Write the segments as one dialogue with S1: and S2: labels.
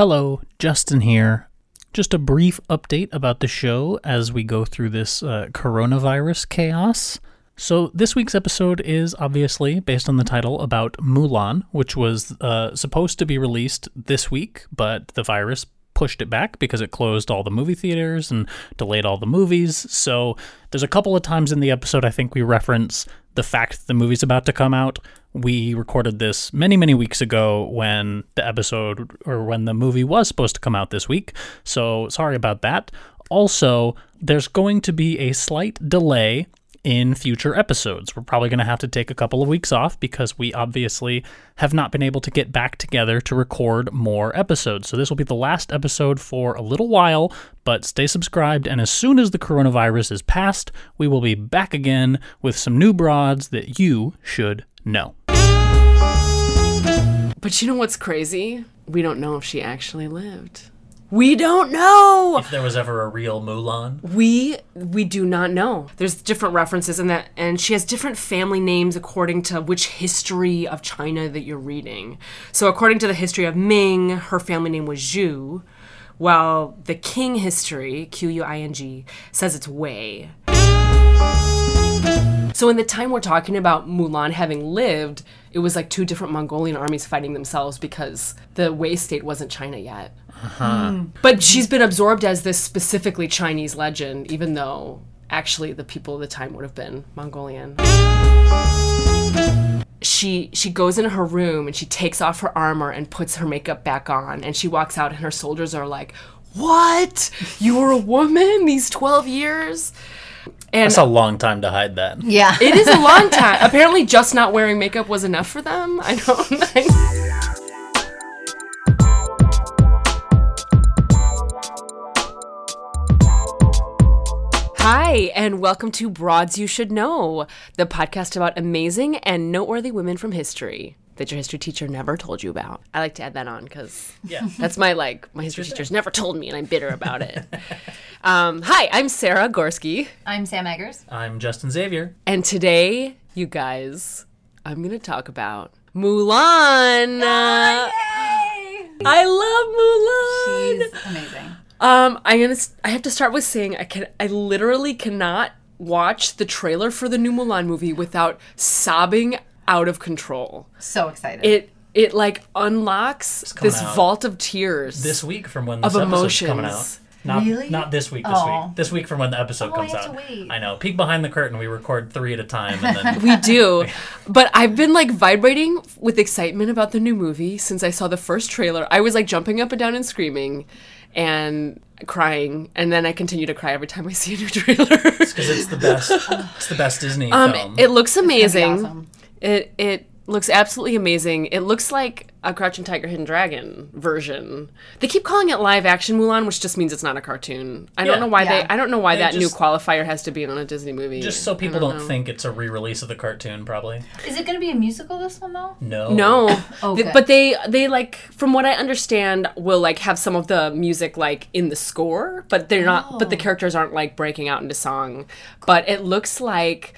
S1: Hello, Justin here. Just a brief update about the show as we go through this uh, coronavirus chaos. So, this week's episode is obviously based on the title about Mulan, which was uh, supposed to be released this week, but the virus pushed it back because it closed all the movie theaters and delayed all the movies. So, there's a couple of times in the episode I think we reference the fact that the movie's about to come out. We recorded this many, many weeks ago when the episode or when the movie was supposed to come out this week. So sorry about that. Also, there's going to be a slight delay in future episodes. We're probably going to have to take a couple of weeks off because we obviously have not been able to get back together to record more episodes. So this will be the last episode for a little while, but stay subscribed and as soon as the coronavirus is past, we will be back again with some new broads that you should know.
S2: But you know what's crazy? We don't know if she actually lived. We don't know.
S1: If there was ever a real Mulan,
S2: We we do not know. There's different references in that and she has different family names according to which history of China that you're reading. So according to the history of Ming, her family name was Zhu, while the King history, Q U I N G, says it's Wei. So in the time we're talking about Mulan having lived, it was like two different Mongolian armies fighting themselves because the Wei state wasn't China yet. Uh-huh. But she's been absorbed as this specifically Chinese legend, even though actually the people of the time would have been Mongolian. She she goes into her room and she takes off her armor and puts her makeup back on and she walks out and her soldiers are like, "What? You were a woman these 12 years?" And
S1: that's a long time to hide that.
S3: Yeah.
S2: it is a long time. Apparently just not wearing makeup was enough for them. I don't Hi, and welcome to Broads You Should Know, the podcast about amazing and noteworthy women from history that your history teacher never told you about. I like to add that on because
S1: Yeah.
S2: that's my like my history teachers never told me, and I'm bitter about it. um, hi, I'm Sarah Gorski,
S3: I'm Sam Eggers.
S1: I'm Justin Xavier.
S2: and today, you guys, I'm gonna talk about Mulan. Uh, I love Mulan.
S3: She's amazing.
S2: Um, I'm gonna. s- I have to start with saying I can. I literally cannot watch the trailer for the new Mulan movie without sobbing out of control.
S3: So excited.
S2: It it like unlocks this
S1: out
S2: vault of tears.
S1: This week from when
S2: Of
S1: this episode's coming out. Not,
S3: Really?
S1: not this week, this
S3: Oh.
S1: week. This week from when the episode
S3: Oh, I
S1: comes
S3: have
S1: out.
S3: to wait.
S1: I know. Peek behind the curtain. We record three at a time. And then
S2: we do, but I've been like vibrating with excitement about the new movie since I saw the first trailer. I was like jumping up and down and screaming, and crying, and then I continue to cry every time I see a new trailer.
S1: because it's the best. It's the best Disney
S2: Um,
S1: film.
S2: it looks amazing.
S3: awesome.
S2: It it looks absolutely amazing. It looks like a Crouching Tiger, Hidden Dragon version. They keep calling it live action Mulan, which just means it's not a cartoon. I
S1: Yeah.
S2: don't know why
S3: Yeah.
S2: they. I don't know why
S1: They
S2: that new qualifier has to be on a Disney movie.
S1: just so
S2: I
S1: people don't,
S2: know.
S1: think it's a re-release of the cartoon, probably.
S3: Is it going to be a musical this one though?
S1: No.
S2: No,
S3: Oh,
S2: Th- but they they like from what I understand will like have some of the music like in the score, but they're not. But the
S3: Oh.
S2: characters aren't like breaking out into song. But it looks like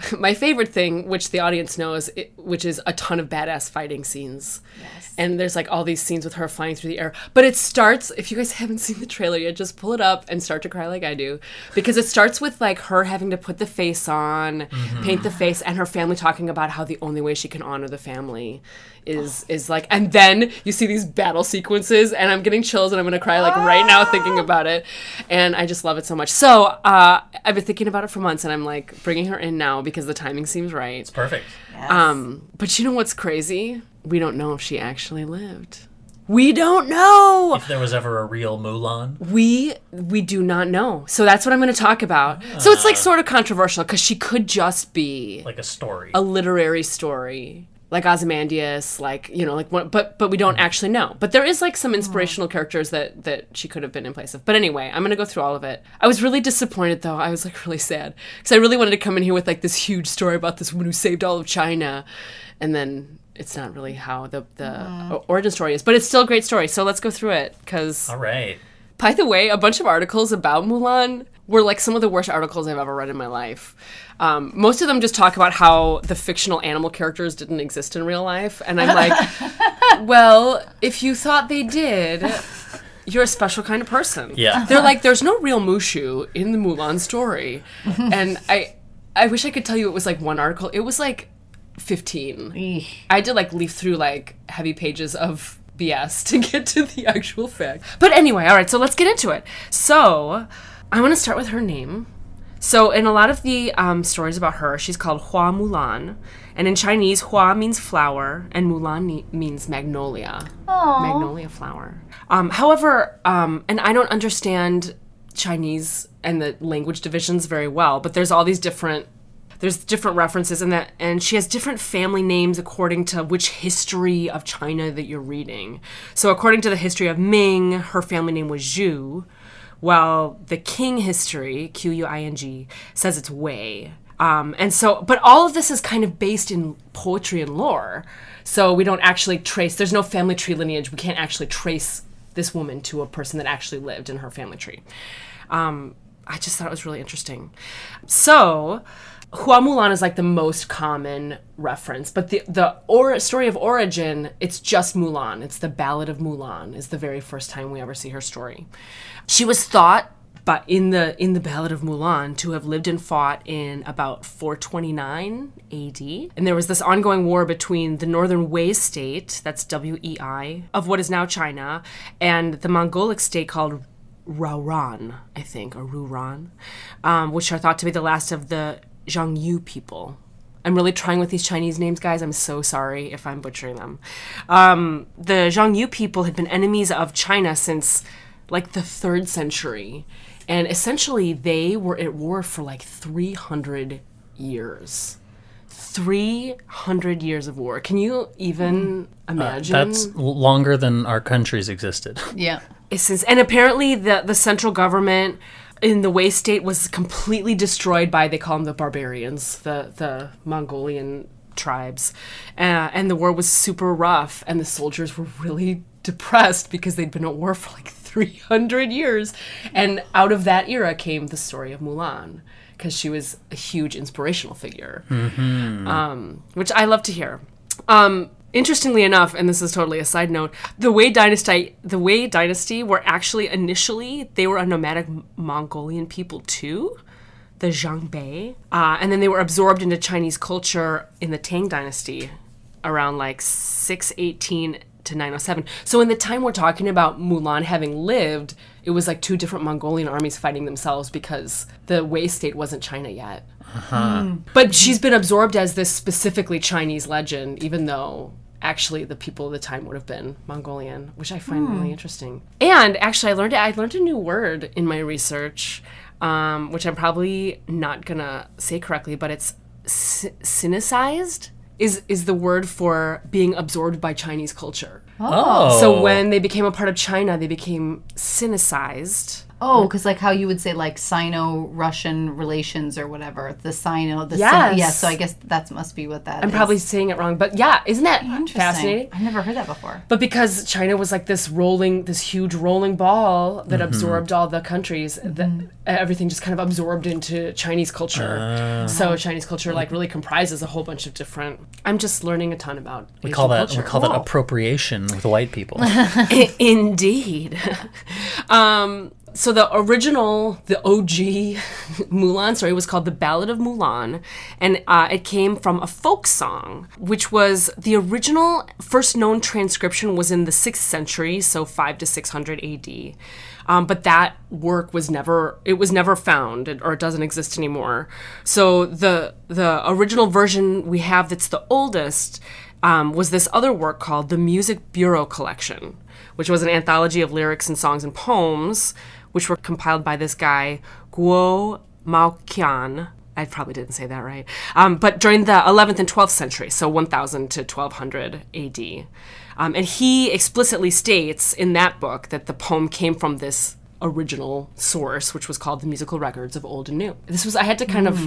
S2: my favorite thing, which the audience knows, it, which is a ton of badass fighting scenes.
S3: Yes.
S2: And there's like all these scenes with her flying through the air. But it starts, if you guys haven't seen the trailer yet, just pull it up and start to cry like I do. Because it starts with like her having to put the face on, paint the face, and her family talking about how the only way she can honor the family is is like and then you see these battle sequences and I'm getting chills and I'm gonna cry like right now thinking about it. And I just love it so much. So uh I've been thinking about it for months and I'm like bringing her in now because the timing seems right.
S1: It's perfect.
S2: Um, but you know what's crazy? We don't know if she actually lived. We don't know.
S1: If there was ever a real Mulan,
S2: We we do not know. So that's what I'm going to talk about. So it's like sort of controversial because she could just be
S1: like a story.
S2: a literary story, like Ozymandias, like you know, like one, but but we don't mm-hmm. actually know. But there is like some inspirational characters that that she could have been in place of. But anyway, I'm gonna go through all of it. I was really disappointed though. I was like really sad because I really wanted to come in here with like this huge story about this woman who saved all of China, and then it's not really how the the mm-hmm. o- origin story is. But it's still a great story. So let's go through it because
S1: All right.
S2: by the way, a bunch of articles about Mulan were like some of the worst articles I've ever read in my life. Um, most of them just talk about how the fictional animal characters didn't exist in real life, and I'm like, well, if you thought they did, you're a special kind of person.
S1: Yeah.
S2: they're like, there's no real Mushu in the Mulan story, and I, I wish I could tell you it was like one article. It was like 15.
S3: Eesh.
S2: I did like leaf through like heavy pages of BS to get to the actual fact. But anyway, all right, so let's get into it. So I want to start with her name. So in a lot of the um, stories about her, she's called Hua Mulan, and in Chinese, Hua means flower, and Mulan ne- means magnolia. Magnolia flower. Um, however, um, and I don't understand Chinese and the language divisions very well, but there's all these different there's different references in that and she has different family names according to which history of China that you're reading. So according to the history of Ming, her family name was Zhu, while the King history, Q U I N G, says it's Wei. Um, and so, but all of this is kind of based in poetry and lore. So we don't actually trace, there's no family tree lineage. We can't actually trace this woman to a person that actually lived in her family tree. Um, I just thought it was really interesting. So, Hua Mulan is like the most common reference, but the the or, story of origin, it's just Mulan. It's the Ballad of Mulan. Is the very first time we ever see her story. She was thought, but in the in the Ballad of Mulan, to have lived and fought in about 429 A.D. And there was this ongoing war between the Northern Wei state, that's W E I, of what is now China, and the Mongolic state called Raoran, I think, or Ruran, um, which are thought to be the last of the Zhangyu people. I'm really trying with these Chinese names, guys. I'm so sorry if I'm butchering them. Um, the Zhangyu people had been enemies of China since like the third century. And essentially, they were at war for like 300 years. 300 years of war. Can you even imagine?
S1: That's longer than our countries existed.
S3: Yeah.
S2: since and apparently the the central government in the Wei state was completely destroyed by they call them the barbarians, the the Mongolian tribes, uh, and the war was super rough, and the soldiers were really depressed because they'd been at war for like 300 years, and out of that era came the story of Mulan because she was a huge inspirational figure, um, which I love to hear. Um, interestingly enough, and this is totally a side note, the Wei dynasty, the Wei dynasty were actually initially they were a nomadic Mongolian people too, the Zhangbei, uh, and then they were absorbed into Chinese culture in the Tang dynasty, around like 618 to 907. So in the time we're talking about Mulan having lived, it was like two different Mongolian armies fighting themselves because the Wei state wasn't China yet. But she's been absorbed as this specifically Chinese legend, even though actually the people of the time would have been Mongolian, which I find really interesting. And actually, I learned I learned a new word in my research, um, which I'm probably not gonna say correctly, but it's sinicized. Is, is the word for being absorbed by Chinese culture.
S1: Oh.
S2: So when they became a part of China, they became sinicized.
S3: Oh, because like how you would say like Sino-Russian relations or whatever. The Sino, the
S2: Yes.
S3: Sin- yeah. So I guess that must be what that
S2: I'm
S3: is.
S2: probably saying it wrong, but yeah, isn't that
S3: Interesting.
S2: fascinating?
S3: I've never heard that before.
S2: But because China was like this rolling, this huge rolling ball that mm-hmm. absorbed all the countries, mm-hmm. that everything just kind of absorbed into Chinese culture. Ah. So Chinese culture like really comprises a whole bunch of different. I'm just learning a ton about.
S1: we call that
S2: culture.
S1: we call that appropriation with white people.
S2: Indeed. um, so the original, the OG Mulan story was called The Ballad of Mulan, and uh, it came from a folk song, which was the original first known transcription was in the sixth century, so five to six hundred A.D. Um, but that work was never it was never found or it doesn't exist anymore. So the the original version we have that's the oldest um, was this other work called the Music Bureau Collection, which was an anthology of lyrics and songs and poems, which were compiled by this guy, Guo Maoqian. I probably didn't say that right. Um, but during the 11th and 12th century, so 1000 to 1200 AD. Um, and he explicitly states in that book that the poem came from this original source, which was called the Musical Records of Old and New. This was, I had to kind of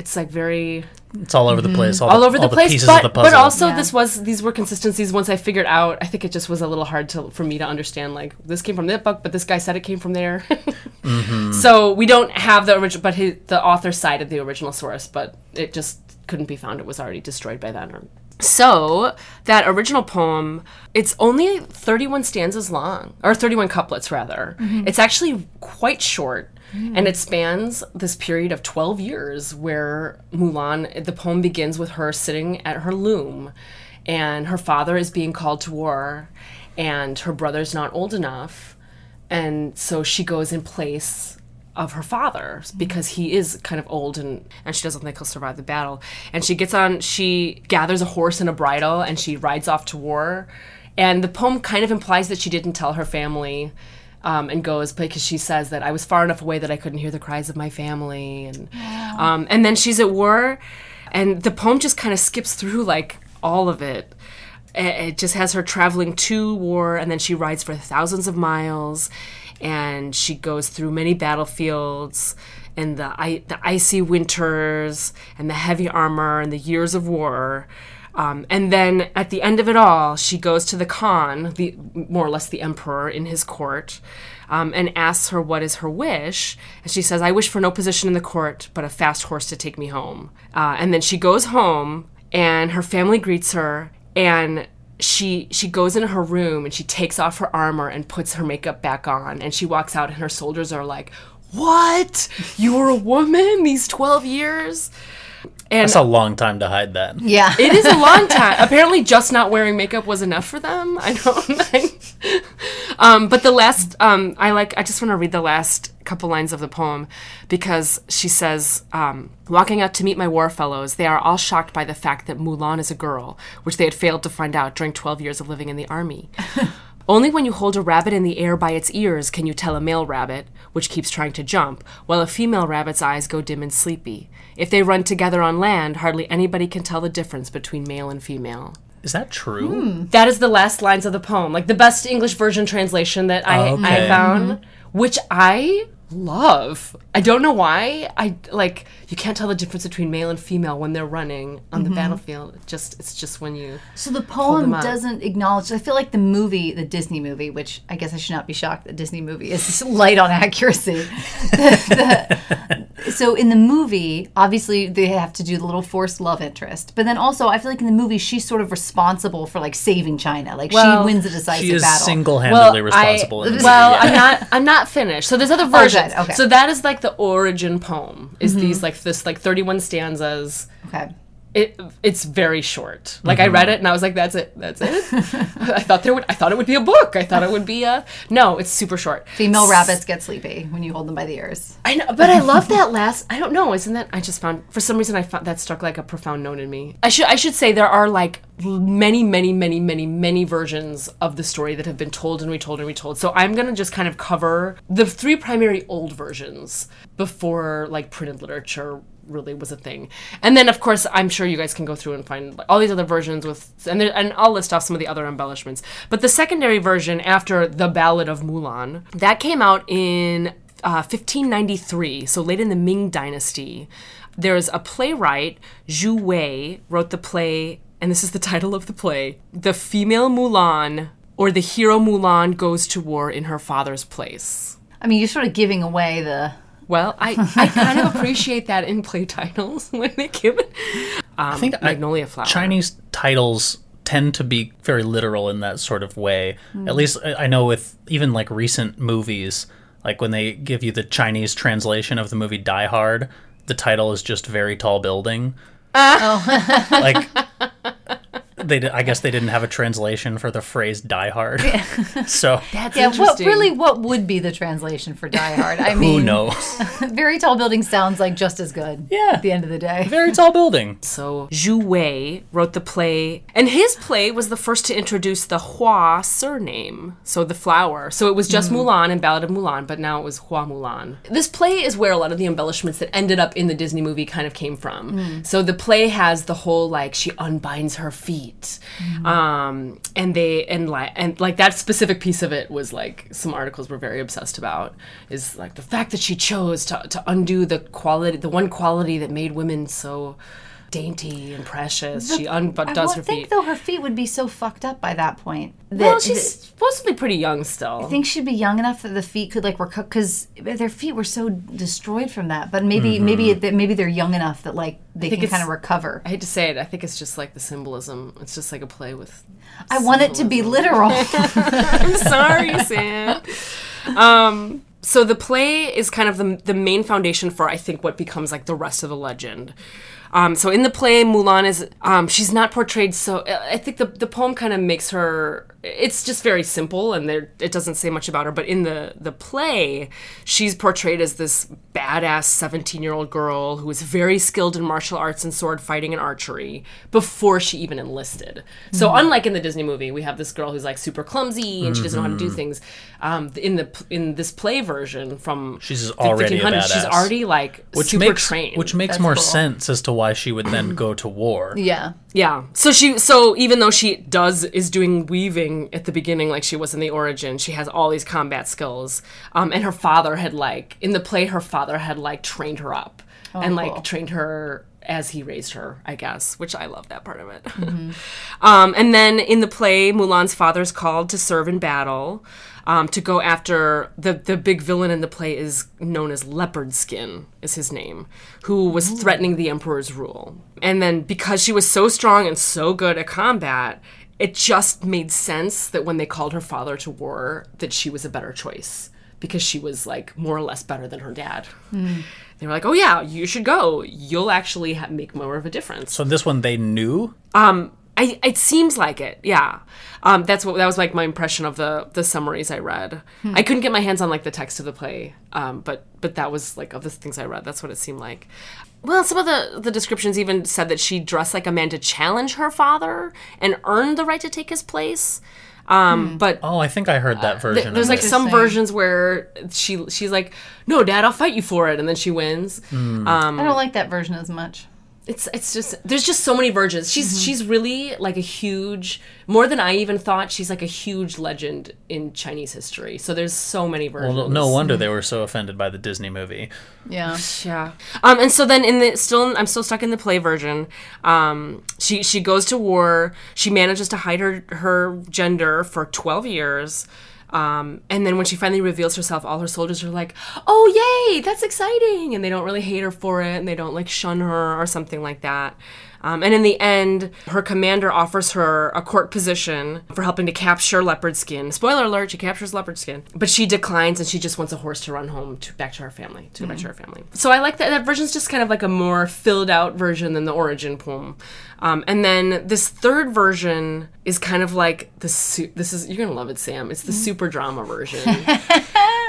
S2: it's like very
S1: It's all over the place. All,
S2: all
S1: the,
S2: over the
S1: all
S2: place.
S1: pieces
S2: but
S1: of the puzzle.
S2: but also
S3: Yeah.
S2: this was these were consistencies. Once I figured out, I think it just was a little hard to for me to understand. Like this came from that book, but this guy said it came from there.
S1: Mm-hmm.
S2: So we don't have the original, but his, the author cited the original source, but it just couldn't be found. It was already destroyed by then. Or, so that original poem, it's only 31 stanzas long, or 31 couplets rather. It's actually quite short. Hmm. And it spans this period of 12 years where Mulan, the poem begins with her sitting at her loom and her father is being called to war and her brother's not old enough. And so she goes in place of her father hmm. because he is kind of old and, and she doesn't think he'll survive the battle. And she gets on, she gathers a horse and a bridle and she rides off to war. And the poem kind of implies that she didn't tell her family um, and goes because she says that I was far enough away that I couldn't hear the cries of my family. And, um, and then she's at war and the poem just kind of skips through like all of it. It it just has her traveling to war and then she rides for thousands of miles and she goes through many battlefields and the the icy winters and the heavy armor and the years of war um, and then at the end of it all she goes to the khan the more or less the emperor in his court um, and asks her what is her wish. And she says i wish for no position in the court but a fast horse to take me home. Uh, and then she goes home and her family greets her and she she goes into her room and she takes off her armor and puts her makeup back on and she walks out and her soldiers are like what? You were a woman these 12 years and
S1: That's a long time to hide that.
S3: Yeah.
S2: it is a long time apparently just not wearing makeup was enough for them i don't um, but the last um, i like i just want to read the last couple lines of the poem because she says um, walking out to meet my war fellows they are all shocked by the fact that mulan is a girl which they had failed to find out during 12 years of living in the army only when you hold a rabbit in the air by its ears can you tell a male rabbit, which keeps trying to jump, while a female rabbit's eyes go dim and sleepy. If they run together on land, hardly anybody can tell the difference between male and female.
S1: Is that true? Hmm.
S2: That is the last lines of the poem, like the best English version translation that I,
S1: Okay.
S2: I found, mm-hmm. which I love. I don't know why. I like you can't tell the difference between male and female when they're running on the mm-hmm. battlefield. It just it's just when you
S3: So the poem
S2: up.
S3: doesn't acknowledge. I feel like the movie, the Disney movie, which I guess I should not be shocked that Disney movie is light on accuracy. The- the- so in the movie, obviously they have to do the little forced love interest, but then also I feel like in the movie she's sort of responsible for like saving China. Like
S2: Well,
S3: she wins a decisive
S1: She is
S3: battle.
S1: single-handedly responsible.
S2: I, well,
S1: movie, yeah.
S2: I'm not. I'm not finished. So there's other versions.
S3: okay.
S2: So that is like the origin poem. Is mm-hmm. these like this like 31 stanzas.
S3: okay.
S2: It it's very short. Like I read mm-hmm. it and I was like, that's it. That's it. I thought there would. I thought it would be a book. I thought it would be a. No, it's super short.
S3: Female rabbits get sleepy when you hold them by the ears.
S2: I know, but I love that last. I don't know. Isn't that? I just found for some reason I found that struck like a profound note in me. I should I should say there are like many many many many many versions of the story that have been told and retold and retold. So I'm gonna just kind of cover the three primary old versions before like printed literature really was a thing. And then of course I'm sure you guys can go through and find like, all these other versions with and there, and I'll list off some of the other embellishments. But the secondary version after the Ballad of Mulan that came out in uh, 1593, so late in the Ming Dynasty. There's a playwright, Zhu Wei, wrote the play, and this is the title of the play The Female Mulan, or The Hero Mulan Goes to War in Her Father's Place.
S3: I mean, you're sort of giving away the.
S2: Well, I, I kind of appreciate that in play titles when they give it. Um,
S1: I think I-
S2: Magnolia Flower.
S1: Chinese titles tend to be very literal in that sort of way. At least I I know with even like recent movies, like when they give you the Chinese translation of the movie Die Hard, the title is just very tall building. like they di- I guess they didn't have a translation for the phrase Die Hard. so
S2: That's
S3: Yeah, what really? What would be the translation for Die Hard? I mean, who
S1: knows?
S3: very tall building sounds like just as good.
S1: Yeah.
S3: At the end of the day.
S1: very tall building.
S2: So Zhu Wei wrote the play, and his play was the first to introduce the Hua surname, so the flower. So it was just mm-hmm. Mulan and Ballad of Mulan, but now it was Hua Mulan. This play is where a lot of the embellishments that ended up in the Disney movie kind of came from. Mm. So the play has the whole like she unbinds her feet um, and they and like and like that specific piece of it was like some articles were very obsessed about is like the fact that she chose to to undo the quality, the one quality that made women so dainty and precious. she
S3: I
S2: undoes her
S3: would think though her feet would be so fucked up by that point. That,
S2: well, she's supposed to be pretty young still.
S3: I think she'd be young enough that the feet could like recover because their feet were so destroyed from that. But maybe maybe it, maybe they're young enough that like they can kind of recover.
S2: I hate to say it, I think it's just like the symbolism. It's just like a play with.
S3: I want it to be literal.
S2: I'm sorry, Sam. Um, so the play is kind of the, the main foundation for I think what becomes like the rest of the legend. Um, so in the play, Mulan is um, she's not portrayed so. I think the the poem kind of makes her. It's just very simple, and there it doesn't say much about her. But in the the play, she's portrayed as this badass seventeen year old girl who is very skilled in martial arts and sword fighting and archery before she even enlisted. So unlike in the Disney movie, we have this girl who's like super clumsy and she doesn't know how to do things. Um, in the in this play version from
S1: She's already a
S2: 1500s, she's already like
S1: which
S2: super
S1: makes
S2: trained.
S1: which makes
S3: That's
S1: more
S3: cool.
S1: sense as to why she would then go to war.
S3: yeah.
S2: Yeah. So she so even though she does is doing weaving at the beginning like she was in the origin, she has all these combat skills. Um and her father had like in the play her father had like trained her up and like
S3: cool.
S2: trained her as he raised her, I guess, which I love that part of it. um and then in the play Mulan's father is called to serve in battle. Um, to go after the the big villain in the play is known as Leopard Skin is his name, who was threatening the emperor's rule. And then because she was so strong and so good at combat, it just made sense that when they called her father to war, that she was a better choice because she was like more or less better than her dad. They were like, "Oh yeah, you should go. You'll actually ha- make more of a difference."
S1: So this one they knew.
S2: um I, it seems like it, yeah. Um, that's what that was like my impression of the the summaries I read. I couldn't get my hands on like the text of the play, um, but but that was like of the things I read. That's what it seemed like. Well, some of the the descriptions even said that she dressed like a man to challenge her father and earned the right to take his place. Um, But
S1: Oh, I think I heard that version.
S2: there's
S1: of
S2: like
S1: it.
S2: some versions where she she's like, "No, Dad, I'll fight you for it," and then she wins.
S1: Hmm.
S3: I don't like that version as much.
S2: It's it's just there's just so many versions. She's
S1: Mm-hmm.
S2: she's really like a huge more than I even thought. She's like a huge legend in Chinese history. So there's so many versions.
S1: Well, no wonder they were so offended by the Disney movie.
S3: Yeah.
S2: Yeah. Um, and so then in the still I'm still stuck in the play version. Um, she she goes to war. She manages to hide her her gender for 12 years. Um, and then when she finally reveals herself, all her soldiers are like, "Oh, yay! That's exciting!" And they don't really hate her for it, and they don't like shun her or something like that. Um, and in the end, her commander offers her a court position for helping to capture leopard skin. Spoiler alert: she captures leopard skin, but she declines and she just wants a horse to run home to back to her family, to go back to her family. So I like that. That version's just kind of like a more filled out version than the origin poem. Um, and then this third version is kind of like the su- this is you're gonna love it, Sam. It's the super drama version.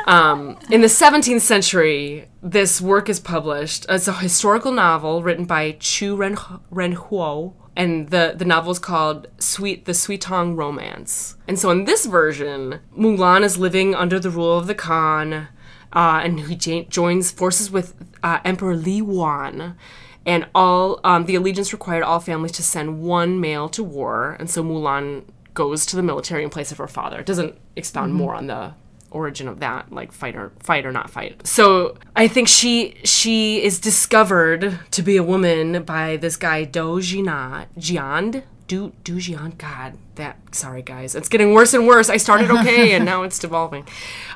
S2: Um, in the 17th century, this work is published. It's a historical novel written by Chu Ren Renhuo, and the the novel is called Sweet the Sweet Tong Romance. And so in this version, Mulan is living under the rule of the Khan, uh, and he ja- joins forces with uh, Emperor Li Wan. And all um, the allegiance required all families to send one male to war, and so Mulan goes to the military in place of her father. It doesn't expound more on the origin of that like fight or fight or not fight. So i think she she is discovered to be a woman by this guy do Jian jiand do do jian? God that sorry guys. It's getting worse and worse. I started okay and now it's devolving.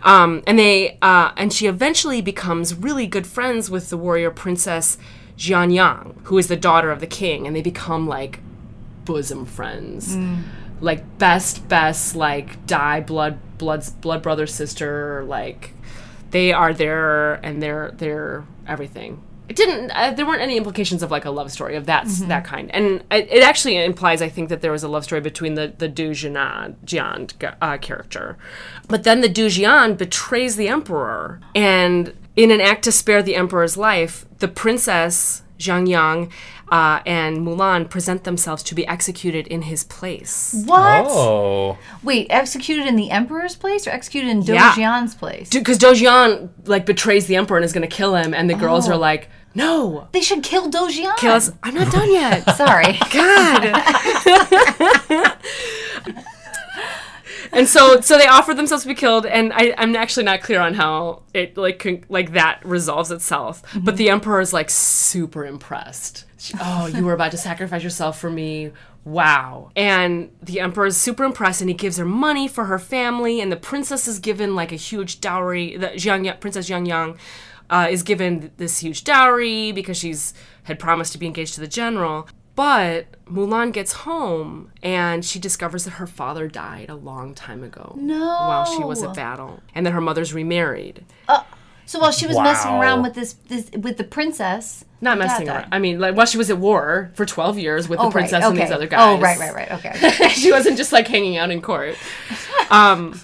S2: Um and they uh and she eventually becomes really good friends with the warrior princess jian yang who is the daughter of the king and they become like bosom friends like best best like die blood blood blood brother sister like they are there and they're they're everything. It didn't uh, there weren't any implications of like a love story of that that kind. And it, it actually implies i think that there was a love story between the the du jian uh, character. But then the du jian betrays the emperor. And in an act to spare the emperor's life the princess Zhang Yang uh, and Mulan present themselves to be executed in his place.
S3: What?
S1: Oh,
S3: Wait, executed in the emperor's place or executed in
S2: Yeah.
S3: Place?
S2: Because Dojian like betrays the emperor and is going to kill him, and the girls
S3: Oh.
S2: are like, No.
S3: They should kill Dojian.
S2: Kill us. I'm not done yet.
S3: Sorry.
S2: God. and so, so they offered themselves to be killed, and I, I'm actually not clear on how it like con- like that resolves itself. But the emperor is like super impressed. She- oh, you were about to sacrifice yourself for me. Wow. And the emperor is super impressed, and he gives her money for her family, and the princess is given like a huge dowry. The Jiang Yang, Princess Jiang Yang uh, is given this huge dowry because she's had promised to be engaged to the general. But Mulan gets home and she discovers that her father died a long time ago.
S3: No.
S2: While she was at battle, and that her mother's remarried.
S3: So while she was messing around with this, this with the princess,
S2: Not messing around. I mean, like while she was at war for twelve years with
S3: Oh,
S2: the princess
S3: right.
S2: and these other guys.
S3: Oh, right, right, right. Okay.
S2: she wasn't just like hanging out in court. Um,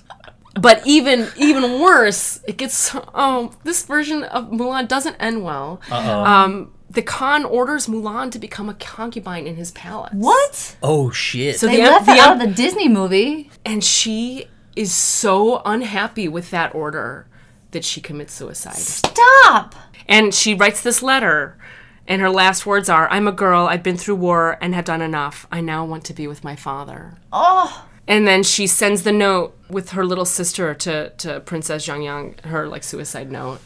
S2: but even even worse, it gets. Oh, this version of Mulan doesn't end well. Um, the Khan orders Mulan to become a concubine in his palace.
S3: what?
S1: Oh shit.
S2: So
S3: They
S2: the,
S3: left
S2: the
S3: out of the Disney movie.
S2: and she is so unhappy with that order that she commits suicide.
S3: Stop.
S2: And she writes this letter, and her last words are I'm a girl, I've been through war and have done enough. I now want to be with my father.
S3: Oh,
S2: And then she sends the note with her little sister to, to Princess Zhang Yang, her like suicide note.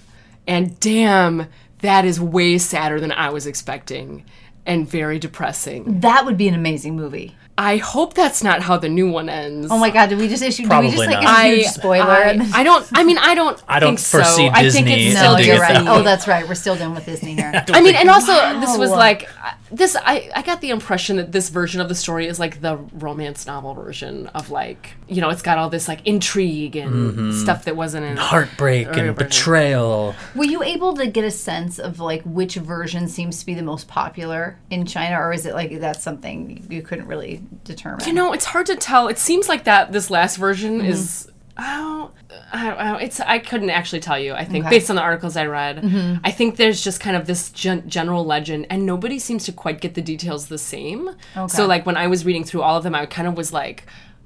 S2: And damn, that is way sadder than I was expecting and very depressing.
S3: that would be an amazing movie.
S2: I hope that's not how the new one ends.
S3: Oh my god, did we just issue? Did we just
S1: Probably
S3: like
S1: not.
S3: a huge spoiler?
S2: I, I don't. I mean, I don't.
S1: I don't
S2: think so.
S1: foresee
S2: I think
S1: Disney
S2: it's
S3: no,
S2: still
S1: ending
S3: you're right.
S1: that
S3: Oh, that's right. We're still done with Disney here.
S2: I mean, and also this was like this. I I got the impression that this version of the story is like the romance novel version of like you know it's got all this like intrigue and stuff that wasn't in
S1: Heartbreak and
S2: version.
S1: betrayal.
S3: Were you able to get a sense of like which version seems to be the most popular in China, or is it like that's something you couldn't really determine?
S2: You know, it's hard to tell. It seems like that this last version
S3: Mm-hmm.
S2: is. Oh, I don't know. It's I couldn't actually tell you. I think
S3: Okay.
S2: based on the articles I read,
S3: Mm-hmm.
S2: I think there's just kind of this gen- general legend, and nobody seems to quite get the details the same.
S3: Okay.
S2: So like when I was reading through all of them, I kind of was like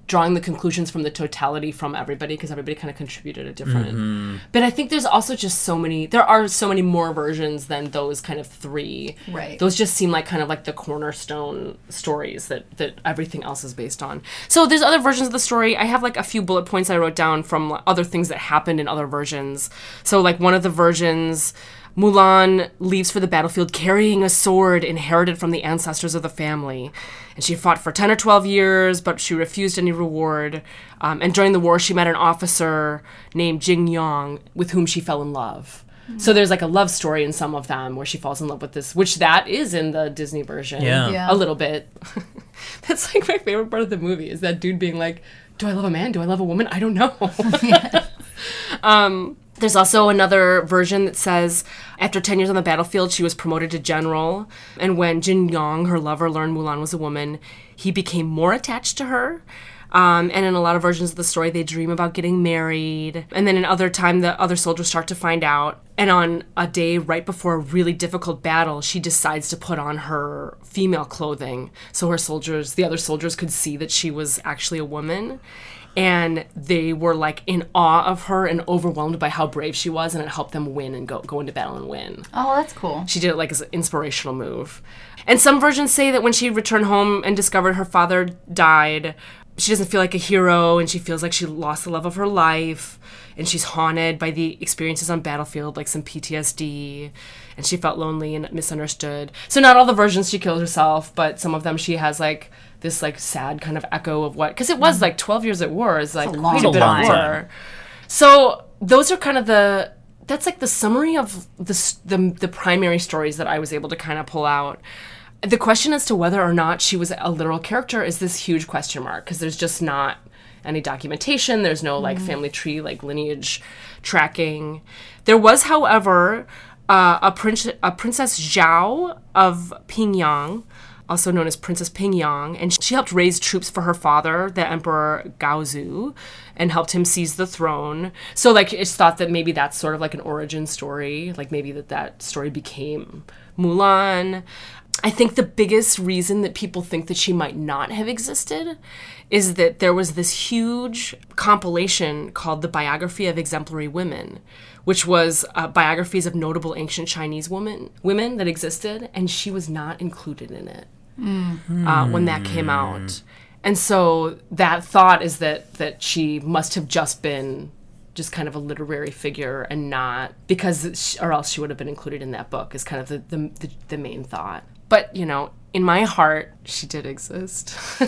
S2: drawing the conclusions from the totality from everybody because everybody kind of contributed a different.
S3: Mm-hmm.
S2: But I think there's also just so many. There are so many more versions than those kind of three.
S3: Right.
S2: Those just seem like kind of like the cornerstone stories that that everything else is based on. So there's other versions of the story. I have like a few bullet points I wrote down from other things that happened in other versions. So like one of the versions Mulan leaves for the battlefield carrying a sword inherited from the ancestors of the family. And she fought for 10 or 12 years, but she refused any reward. Um, and during the war, she met an officer named Jing Yong with whom she fell in love. So there's like a love story in some of them where she falls in love with this, which that is in the Disney version.
S1: Yeah.
S3: Yeah.
S2: A little bit. That's like my favorite part of the movie is that dude being like, Do I love a man? Do I love a woman? I don't know. um, there's also another version that says after 10 years on the battlefield, she was promoted to general. And when Jin Yong, her lover, learned Mulan was a woman, he became more attached to her. Um, and in a lot of versions of the story, they dream about getting married. And then in other time, the other soldiers start to find out. And on a day right before a really difficult battle, she decides to put on her female clothing so her soldiers, the other soldiers, could see that she was actually a woman. And they were like in awe of her and overwhelmed by how brave she was, and it helped them win and go go into battle and win.
S3: Oh, that's cool.
S2: She did it like as an inspirational move. And some versions say that when she returned home and discovered her father died, she doesn't feel like a hero and she feels like she lost the love of her life and she's haunted by the experiences on battlefield like some PTSD and she felt lonely and misunderstood. So not all the versions she killed herself, but some of them she has like this like sad kind of echo of what cuz it was like 12 years at war is like
S3: a
S2: quite a bit of war. So those are kind of the that's like the summary of the the, the primary stories that I was able to kind of pull out. The question as to whether or not she was a literal character is this huge question mark because there's just not any documentation. There's no like family tree, like lineage tracking. There was, however, uh, a prince, a princess Zhao of Pingyang, also known as Princess Pingyang, and she helped raise troops for her father, the Emperor Gaozu, and helped him seize the throne. So, like, it's thought that maybe that's sort of like an origin story, like maybe that that story became Mulan. I think the biggest reason that people think that she might not have existed is that there was this huge compilation called the Biography of Exemplary Women, which was uh, biographies of notable ancient Chinese women women that existed, and she was not included in it uh, when that came out. And so that thought is that that she must have just been just kind of a literary figure and not because sh or else she would have been included in that book is kind of the, the, the, the main thought. But you know, in my heart, she did exist.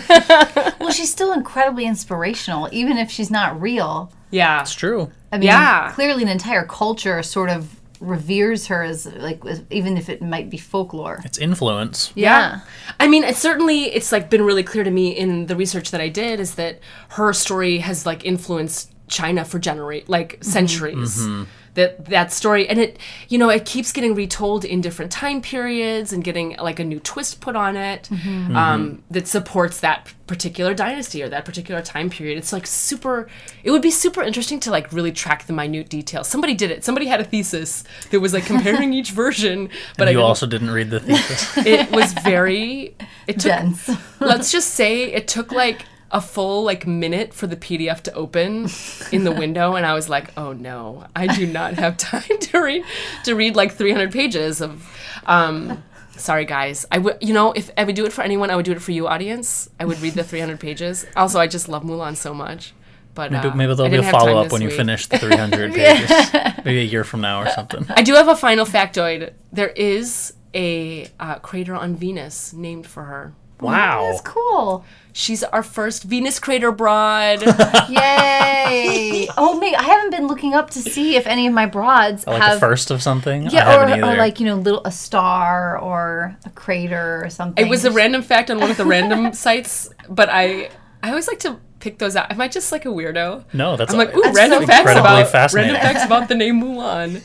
S3: Well, she's still incredibly inspirational, even if she's not real.
S2: yeah,
S1: It's true.
S3: I mean,
S2: Yeah.
S3: clearly an entire culture sort of reveres her as like even if it might be folklore.
S1: It's influence.
S3: Yeah.
S2: I mean, it's certainly it's like been really clear to me in the research that I did is that her story has like influenced China for generate like centuries. Mm-hmm. That that story and it you know it keeps getting retold in different time periods and getting like a new twist put on it um, that supports that particular dynasty or that particular time period. It's like super. It would be super interesting to like really track the minute details. Somebody did it. Somebody had a thesis that was like comparing each version. But I
S1: you
S2: didn't-
S1: also didn't read the thesis.
S2: it was very it took
S3: Dense.
S2: let's just say it took like a full like minute for the pdf to open in the window and i was like oh no i do not have time to read to read like 300 pages of um sorry guys i would you know if i would do it for anyone i would do it for you audience i would read the 300 pages also i just love mulan so much but
S1: Maybe,
S2: uh,
S1: maybe there'll be a
S2: didn't have time
S1: follow up
S2: this
S1: when you finish the 300 pages. Maybe a year from now or something.
S2: I do have a final factoid. There is a uh, crater on Venus named for her.
S1: Wow.
S3: That's cool.
S2: She's our first Venus crater broad.
S3: Yay! oh, me. I haven't been looking up to see if any of my broads
S1: Like
S3: have
S1: the first of something?
S3: Yeah,
S1: haven't
S3: or, or like you know, little a star or a crater or something.
S2: it was a random fact on one of the random sites, but I I always like to pick those out. Am I just like a weirdo?
S1: no, that's
S2: I'm like,
S1: all-
S2: ooh, random
S3: so
S2: facts about random facts about the name Mulan.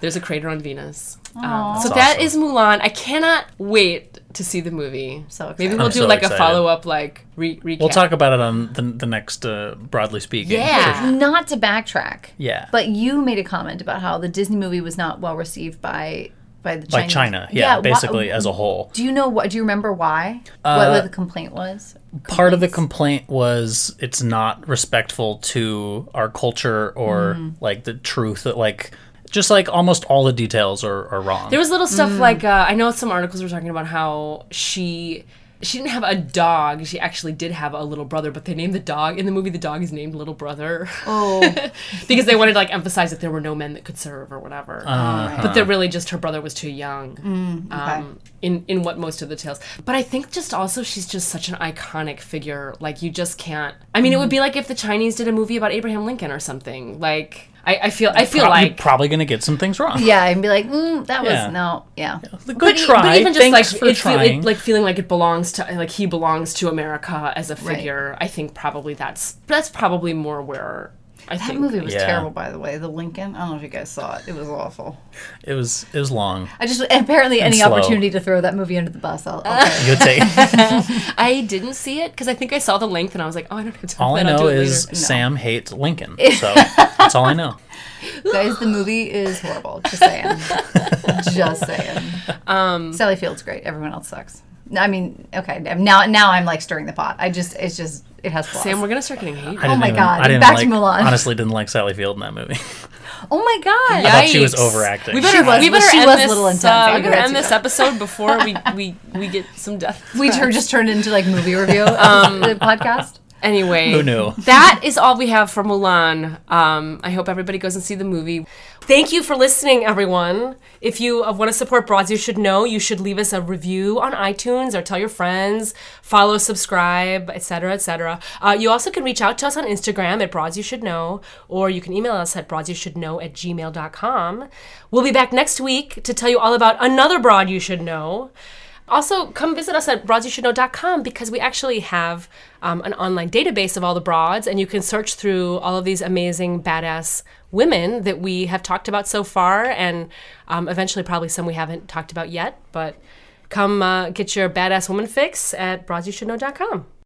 S2: There's a crater on Venus. Um, so
S1: That's awesome.
S2: is Mulan. I cannot wait to see the movie.
S3: So excited.
S2: maybe we'll
S1: I'm
S2: do
S1: so
S2: like a follow up like re- recap.
S1: We'll talk about it on the, the next uh, Broadly Speaking.
S2: Yeah.
S3: Not to backtrack.
S1: Yeah.
S3: But you made a comment about how the Disney movie was not well received by by the
S1: Like
S3: Chinese.
S1: China. Yeah,
S3: why-
S1: basically as a whole.
S3: Do you know what? Do you remember why? what, what the complaint was?
S1: Part of the complaint was it's not respectful to our culture or
S2: Mm.
S1: like the truth that like just like almost all the details are, are wrong.
S2: There was little stuff like uh, I know some articles were talking about how she she didn't have a dog. She actually did have a little brother, but they named the dog in the movie. The dog is named Little Brother
S3: Oh,
S2: because they wanted to like emphasize that there were no men that could serve or whatever.
S1: Uh-huh.
S2: But that really just her brother was too young.
S3: Mm,
S2: um, in in what most of the tales. But I think just also she's just such an iconic figure. Like you just can't. I mean, it would be like if the Chinese did a movie about Abraham Lincoln or something. Like I, I feel I feel
S1: Pro- you're
S2: like
S1: probably going to get some things wrong.
S3: yeah, and be like, mm, that was
S1: Yeah.
S3: no, yeah.
S1: Good
S2: but, e-
S1: try.
S2: but even just
S1: Thanks
S2: like
S1: for
S2: it, feel,
S1: trying.
S2: it like feeling like it belongs to like he belongs to America as a figure. I think probably that's that's probably more where I
S3: That
S2: think
S3: movie was
S1: Yeah.
S3: terrible, by the way. The Lincoln. I don't know if you guys saw it. It was awful.
S1: it was it was long.
S3: I just apparently any
S1: slow.
S3: opportunity to throw that movie under the bus. I'll, I'll take.
S1: You would take
S2: I didn't see it because I think I saw the length and I was like, oh, I don't have time.
S1: all I know
S2: is it
S1: is
S2: later.
S1: Sam hates Lincoln. So that's all I know.
S3: Guys, the movie is horrible. Just saying. just saying. Um, Sally Field's great. Everyone else sucks. I mean, okay. Now, now I'm like stirring the pot. I just, it's just, it has flaws.
S2: Sam, we're gonna start getting hate.
S1: I didn't
S3: Oh my
S1: even-
S3: God,
S1: I didn't
S3: back
S1: like,
S3: to Mulan.
S1: Honestly, didn't like Sally Field in that movie.
S3: oh my god.
S1: I thought she was
S2: Yikes.
S1: overacting.
S2: We better,
S3: was-
S2: we better
S3: she
S2: end
S3: was
S2: this,
S3: little intense.
S2: Uh,
S3: I'll
S2: we
S3: give
S2: better
S3: that
S2: end
S3: to
S2: this episode before we, we, we get some death.
S3: We tur- just turned into like movie review um, the podcast.
S2: Anyway,
S1: Who knew?
S2: that is all we have for Mulan. Um, I hope everybody goes and see the movie. Thank you for listening, everyone. If you uh, want to support Broads You Should Know, you should leave us a review on iTunes or tell your friends, follow, subscribe, etc., etc. Uh, you also can reach out to us on Instagram at Broads You Should Know, or you can email us at broadsyoushouldknow at gmail.com. We'll be back next week to tell you all about another Broad You Should Know. Also, come visit us at broadsyoushouldknow.com because we actually have um, an online database of all the broads, and you can search through all of these amazing, badass women that we have talked about so far, and um, eventually probably some we haven't talked about yet. But come uh, get your badass woman fix at broadsyoushouldknow.com.